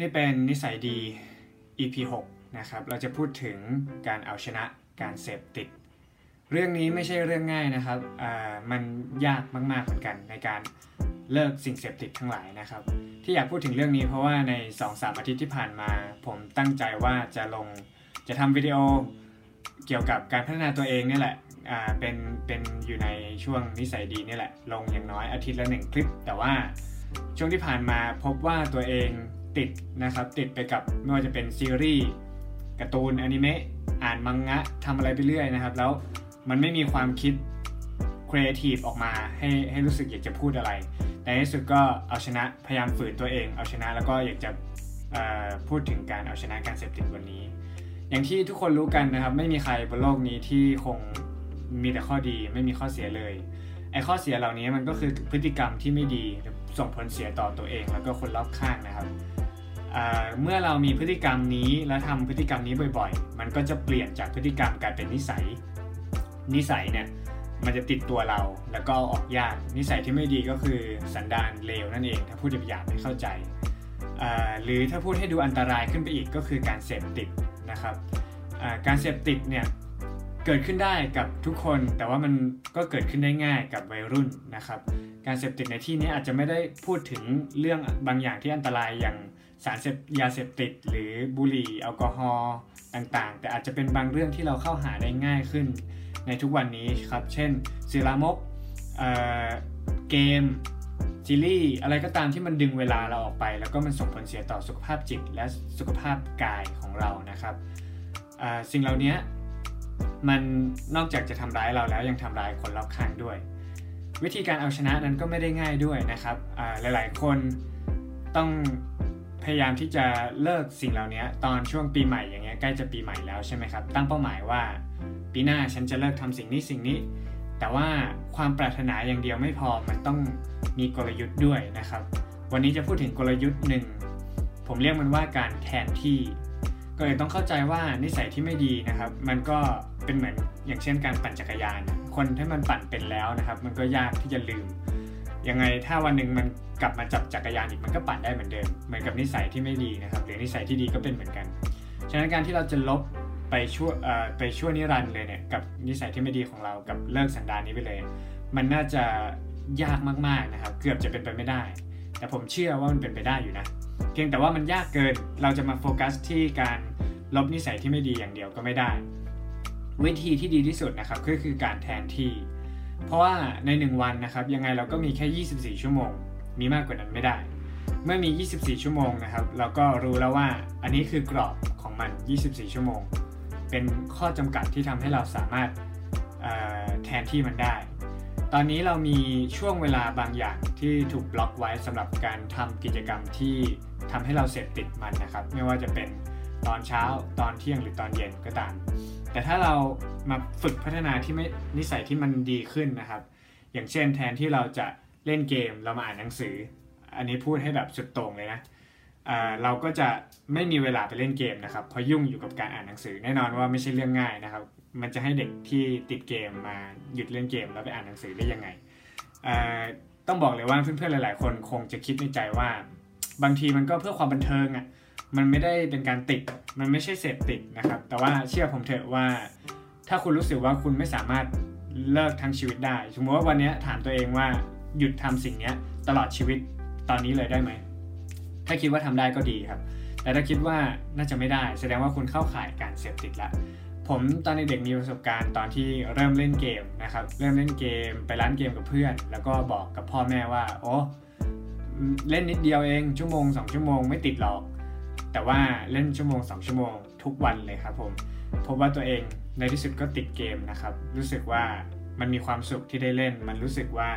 นี่เป็นนิสัยดี EP 6นะครับ เราจะพูดถึงการเอาชนะการเสพติด เรื่องนี้ไม่ใช่เรื่องง่ายนะครับมันยากมาก ๆเหมือนกันในการเลิกสิ่งเสพติดทั้งหลายนะครับ ที่อยากพูดถึงเรื่องนี้เพราะว่าใน 2-3 อาทิตย์ที่ผ่านมา ผมตั้งใจว่าจะลงจะทำวิดีโอเกี่ยวกับการพัฒนาตัวเองนี่แหละเป็นเป็นอยู่ในช่วงนิสัยดีนี่แหละ ลงอย่างน้อยอาทิตย์ละหนึ่งคลิป แต่ว่าช่วงที่ผ่านมาพบว่าตัวเอง ติดนะครับติดไปกับไม่ว่าจะเป็นซีรีส์การ์ตูนอนิเมะอ่านมังงะทำอะไรไปเรื่อยนะครับ แล้วมันไม่มีความคิดครีเอทีฟออกมาให้ให้รู้สึกอยากจะพูดอะไร แต่ในที่สุดก็เอาชนะพยายามฝืนตัวเอง เอาชนะแล้วก็อยากจะพูดถึงการเอาชนะการเสพติดวันนี้ อย่างที่ทุกคนรู้กันนะครับ ไม่มีใครบนโลกนี้ที่คงมีแต่ข้อดีไม่มีข้อเสียเลยไอ้ข้อเสียเหล่านี้มันก็คือพฤติกรรมที่ไม่ดีส่งผลเสียต่อตัวเองแล้วก็คนรอบข้างนะครับ เมื่อเรามีพฤติกรรมนี้แล้วทำพฤติกรรมนี้บ่อยๆ มันก็จะเปลี่ยนจากพฤติกรรมกลายเป็นนิสัย นิสัยเนี่ยมันจะติดตัวเราแล้วก็ออกยาก นิสัยที่ไม่ดีก็คือสันดานเลวนั่นเอง ถ้าพูดหยาบๆไม่เข้าใจหรือถ้าพูดให้ดูอันตรายขึ้นไปอีกก็คือการเสพติดนะครับการเสพติดเนี่ยเกิดขึ้นได้กับทุกคนแต่ว่ามันก็เกิดขึ้นได้ง่ายกับวัยรุ่นนะครับ การเสพติดในที่นี้อาจจะไม่ได้พูดถึงเรื่องบางอย่างที่อันตรายอย่าง สารเสพยาเสพติด หรือบุหรี่แอลกอฮอล์ต่างๆ แต่อาจจะเป็นบางเรื่องที่เราเข้าหาได้ง่ายขึ้นในทุกวันนี้ครับ เช่นสื่อลามกเเกมซีรีส์อะไรก็ตามที่มันดึงเวลาเราออกไป แล้วก็มันส่งผลเสียต่อสุขภาพจิตและสุขภาพกายของเรานะครับสิ่งเหล่านี้มันนอกจากจะทำร้ายเราแล้วยังทำร้ายคนรอบข้างด้วย วิธีการเอาชนะนั้นก็ไม่ได้ง่ายด้วยนะครับหลายๆคนต้อง พยายามที่จะเลิกสิ่งเหล่านี้ตอนช่วงปีใหม่อย่างเงี้ยใกล้จะปีใหม่แล้วใช่ไหมครับ ตั้งเป้าหมายว่า ปีหน้าฉันจะเลิกทำสิ่งนี้สิ่งนี้ แต่ว่าความปรารถนาอย่างเดียวไม่พอมันต้องมีกลยุทธ์ด้วยนะครับ วันนี้จะพูดถึงกลยุทธ์หนึ่งผมเรียกมันว่าการแทนที่ก็เลยต้องเข้าใจว่านิสัยที่ไม่ดีนะครับ มันก็เป็นเหมือนอย่างเช่นการปั่นจักรยาน คนที่มันปั่นเป็นแล้วนะครับ มันก็ยากที่จะลืม ยังไงถ้าวันหนึ่งมันกลับมาจับจักรยานอีกมันก็ปั่นได้เหมือนเดิม เหมือนกับนิสัยที่ไม่ดีนะครับ หรือนิสัยที่ดีก็เป็นเหมือนกัน ฉะนั้นการที่เราจะลบไปชั่วไปชั่วนิรันด์เลยเนี่ยกับนิสัยที่ไม่ดีของเรากับเลิกสันดานนี้ไปเลย มันน่าจะยากมากๆนะครับ เกือบจะเป็นไปไม่ได้ แต่ผมเชื่อว่ามันเป็นไปได้อยู่นะ เพียงแต่ว่ามันยากเกินเราจะมาโฟกัสที่การลบนิสัยที่ไม่ดีอย่างเดียวก็ไม่ได้ วิธีที่ดีที่สุดนะครับก็คือการแทนที่ เพราะว่าใน 1 วันนะครับยังไงเราก็มีแค่ 24 ชั่วโมง มีมากกว่านั้นไม่ได้ เมื่อมี 24 ชั่วโมงนะครับ เราก็รู้แล้วว่าอันนี้คือกรอบของมัน 24 ชั่วโมง เป็นข้อจำกัดที่ทำให้เราสามารถแทนที่มันได้ ตอนนี้เรามีช่วงเวลาบางอย่างที่ถูกบล็อกไว้สำหรับการทำกิจกรรมที่ทำให้เราเสพติดมันนะครับ ไม่ว่าจะเป็นตอนเช้าตอนเที่ยงหรือตอนเย็นก็ตาม แต่ถ้าเรามาฝึกพัฒนาที่ไม่นิสัยที่มันดีขึ้นนะครับ อย่างเช่นแทนที่เราจะเล่นเกมเรามาอ่านหนังสือ อันนี้พูดให้แบบสุดต่งเลยนะเราก็จะไม่มีเวลาไปเล่นเกมนะครับเพราะยุ่งอยู่กับการอ่านหนังสือ แน่นอนว่าไม่ใช่เรื่องง่ายนะครับ มันจะให้เด็กที่ติดเกมมาหยุดเล่นเกมแล้วไปอ่านหนังสือได้ยังไงต้องบอกเลยว่าเพื่อนๆหลาย ๆ คนคงจะคิดในใจว่า บางทีมันก็เพื่อความบันเทิงอะ่ะ มันไม่ได้เป็นการติด มันไม่ใช่เสพติดนะครับ แต่ว่าเชื่อผมเถอะว่า ถ้าคุณรู้สึกว่าคุณไม่สามารถเลิกทั้งชีวิตได้ สมมติว่าวันนี้ถามตัวเองว่าหยุดทำสิ่งนี้ตลอดชีวิตตอนนี้เลยได้ไหม ถ้าคิดว่าทำได้ก็ดีครับ แต่ถ้าคิดว่าน่าจะไม่ได้ แสดงว่าคุณเข้าข่ายการเสพติดละผมตอนเด็กมีประสบการณ์ตอนที่เริ่มเล่นเกมนะครับ เริ่มเล่นเกมไปร้านเกมกับเพื่อน แล้วก็บอกกับพ่อแม่ว่า โอ้เล่นนิดเดียวเองชั่วโมงสองชั่วโมงไม่ติดหรอก แต่ว่าเล่นชั่วโมง 2 ชั่วโมงทุกวันเลยครับผมพบว่าตัวเองในที่สุดก็ติดเกมนะครับ รู้สึกว่ามันมีความสุขที่ได้เล่น มันรู้สึกว่า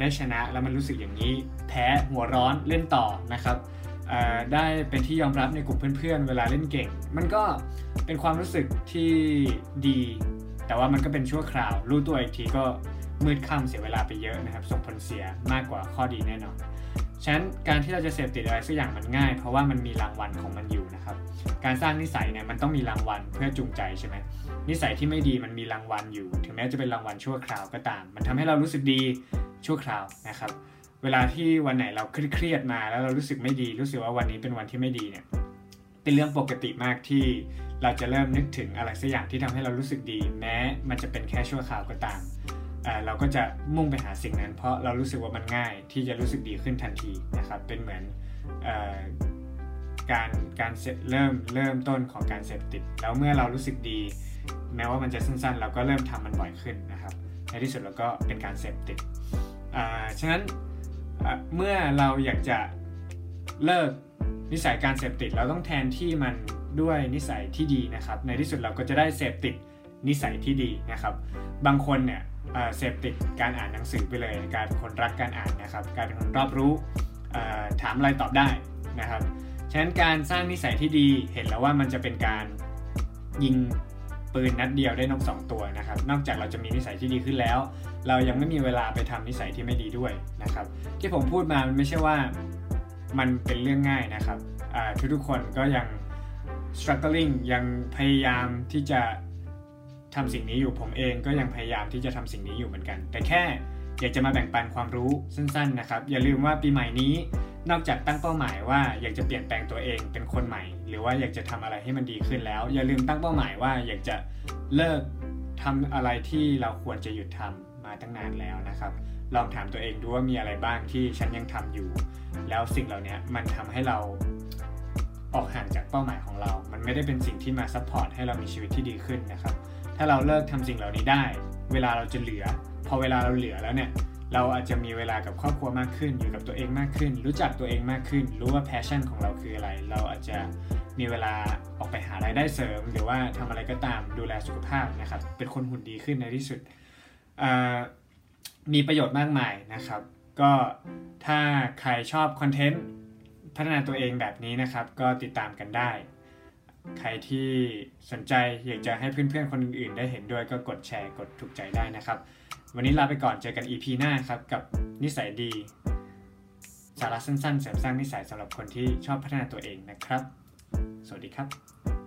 ได้ชนะแล้วมันรู้สึกอย่างนี้ แพ้หัวร้อนเล่นต่อนะครับได้เป็นที่ยอมรับในกลุ่มเพื่อนๆ เวลาเล่นเก่ง มันก็เป็นความรู้สึกที่ดี แต่ว่ามันก็เป็นชั่วคราว รู้ตัวอีกทีก็มืดค่ำเสียเวลาไปเยอะนะครับ ส่งผลเสียมากกว่าข้อดีแน่นอน ฉะนั้นการที่เราจะเสพติดอะไรสักอย่างมันง่าย เพราะว่ามันมีรางวัลของมันอยู่นะครับ การสร้างนิสัยเนี่ยมันต้องมีรางวัลเพื่อจูงใจใช่ไหมนิสัยที่ไม่ดีมันมีรางวัลอยู่ ถึงแม้จะเป็นรางวัลชั่วคราวก็ตาม มันทำให้เรารู้สึกดีชั่วคราวนะครับ เวลาที่วันไหนเราเครียดมาแล้วเรารู้สึกไม่ดี รู้สึกว่าวันนี้เป็นวันที่ไม่ดีเนี่ยเป็นเรื่องปกติมากที่เราจะเริ่มนึกถึงอะไรสักอย่างที่ทำให้เรารู้สึกดี แม้มันจะเป็นแค่ชั่วคราวก็ตาม เราก็จะมุ่งไปหาสิ่งนั้น เพราะเรารู้สึกว่ามันง่ายที่จะรู้สึกดีขึ้นทันทีนะครับ เป็นเหมือนการการเริ่มเริ่มต้นของการเสพติด แล้วเมื่อเรารู้สึกดี แม้ว่ามันจะสั้นๆ เราก็เริ่มทำมันบ่อยขึ้นนะครับ ในที่สุดเราก็เป็นการเสพติดฉะนั้นเมื่อเราอยากจะเลิกนิสัยการเสพติด เราต้องแทนที่มันด้วยนิสัยที่ดีนะครับ ในที่สุดเราก็จะได้เสพติด นิสัยที่ดีนะครับ บางคนเนี่ยเสพติดการอ่านหนังสือไปเลยกลายเป็นคนรักการอ่านนะครับกลายเป็นคนรอบรู้ถามอะไรตอบได้นะครับฉะนั้นการสร้างนิสัยที่ดีเห็นแล้วว่ามันจะเป็นการยิงปืนนัดเดียวได้นก2ตัวนะครับ นอกจากเราจะมีนิสัยที่ดีขึ้นแล้ว เรายังไม่มีเวลาไปทำนิสัยที่ไม่ดีด้วยนะครับ ที่ผมพูดมามันไม่ใช่ว่ามันเป็นเรื่องง่ายนะครับทุกๆคนก็ยัง struggling ยังพยายามที่จะ ทำสิ่งนี้อยู่ผมเองก็ยังพยายามที่จะทำสิ่งนี้อยู่เหมือนกัน แต่แค่อยากจะมาแบ่งปันความรู้สั้นๆนะครับ อย่าลืมว่าปีใหม่นี้นอกจากตั้งเป้าหมายว่าอยากจะเปลี่ยนแปลงตัวเองเป็นคนใหม่ หรือว่าอยากจะทำอะไรให้มันดีขึ้นแล้ว อย่าลืมตั้งเป้าหมายว่าอยากจะเลิกทำอะไรที่เราควรจะหยุดทำมาตั้งนานแล้วนะครับ ลองถามตัวเองดูว่ามีอะไรบ้างที่ฉันยังทำอยู่ แล้วสิ่งเหล่านี้มันทำให้เราออกห่างจากเป้าหมายของเรา มันไม่ได้เป็นสิ่งที่มา support ให้เรามีชีวิตที่ดีขึ้นนะครับ ถ้าเราเลิกทำสิ่งเหล่านี้ได้ เวลาเราจะเหลือ พอเวลาเราเหลือแล้วเนี่ย เราอาจจะมีเวลากับครอบครัวมากขึ้น อยู่กับตัวเองมากขึ้น รู้จักตัวเองมากขึ้น รู้ว่าแพชชั่นของเราคืออะไร เราอาจจะมีเวลาออกไปหารายได้เสริม หรือว่าทำอะไรก็ตามดูแลสุขภาพนะครับ เป็นคนหุ่นดีขึ้นในที่สุด มีประโยชน์มากมายนะครับ ก็ถ้าใครชอบคอนเทนต์พัฒนาตัวเองแบบนี้นะครับ ก็ติดตามกันได้ ใครที่สนใจอยากจะให้เพื่อนๆคนอื่นๆ ได้เห็นด้วยก็กดแชร์กดถูกใจได้นะครับ วันนี้ลาไปก่อนเจอกัน EP หน้าครับ กับนิสัยดี สาระสั้นๆ เสริมสร้างนิสัยสำหรับคนที่ชอบพัฒนาตัวเองนะครับ สวัสดีครับ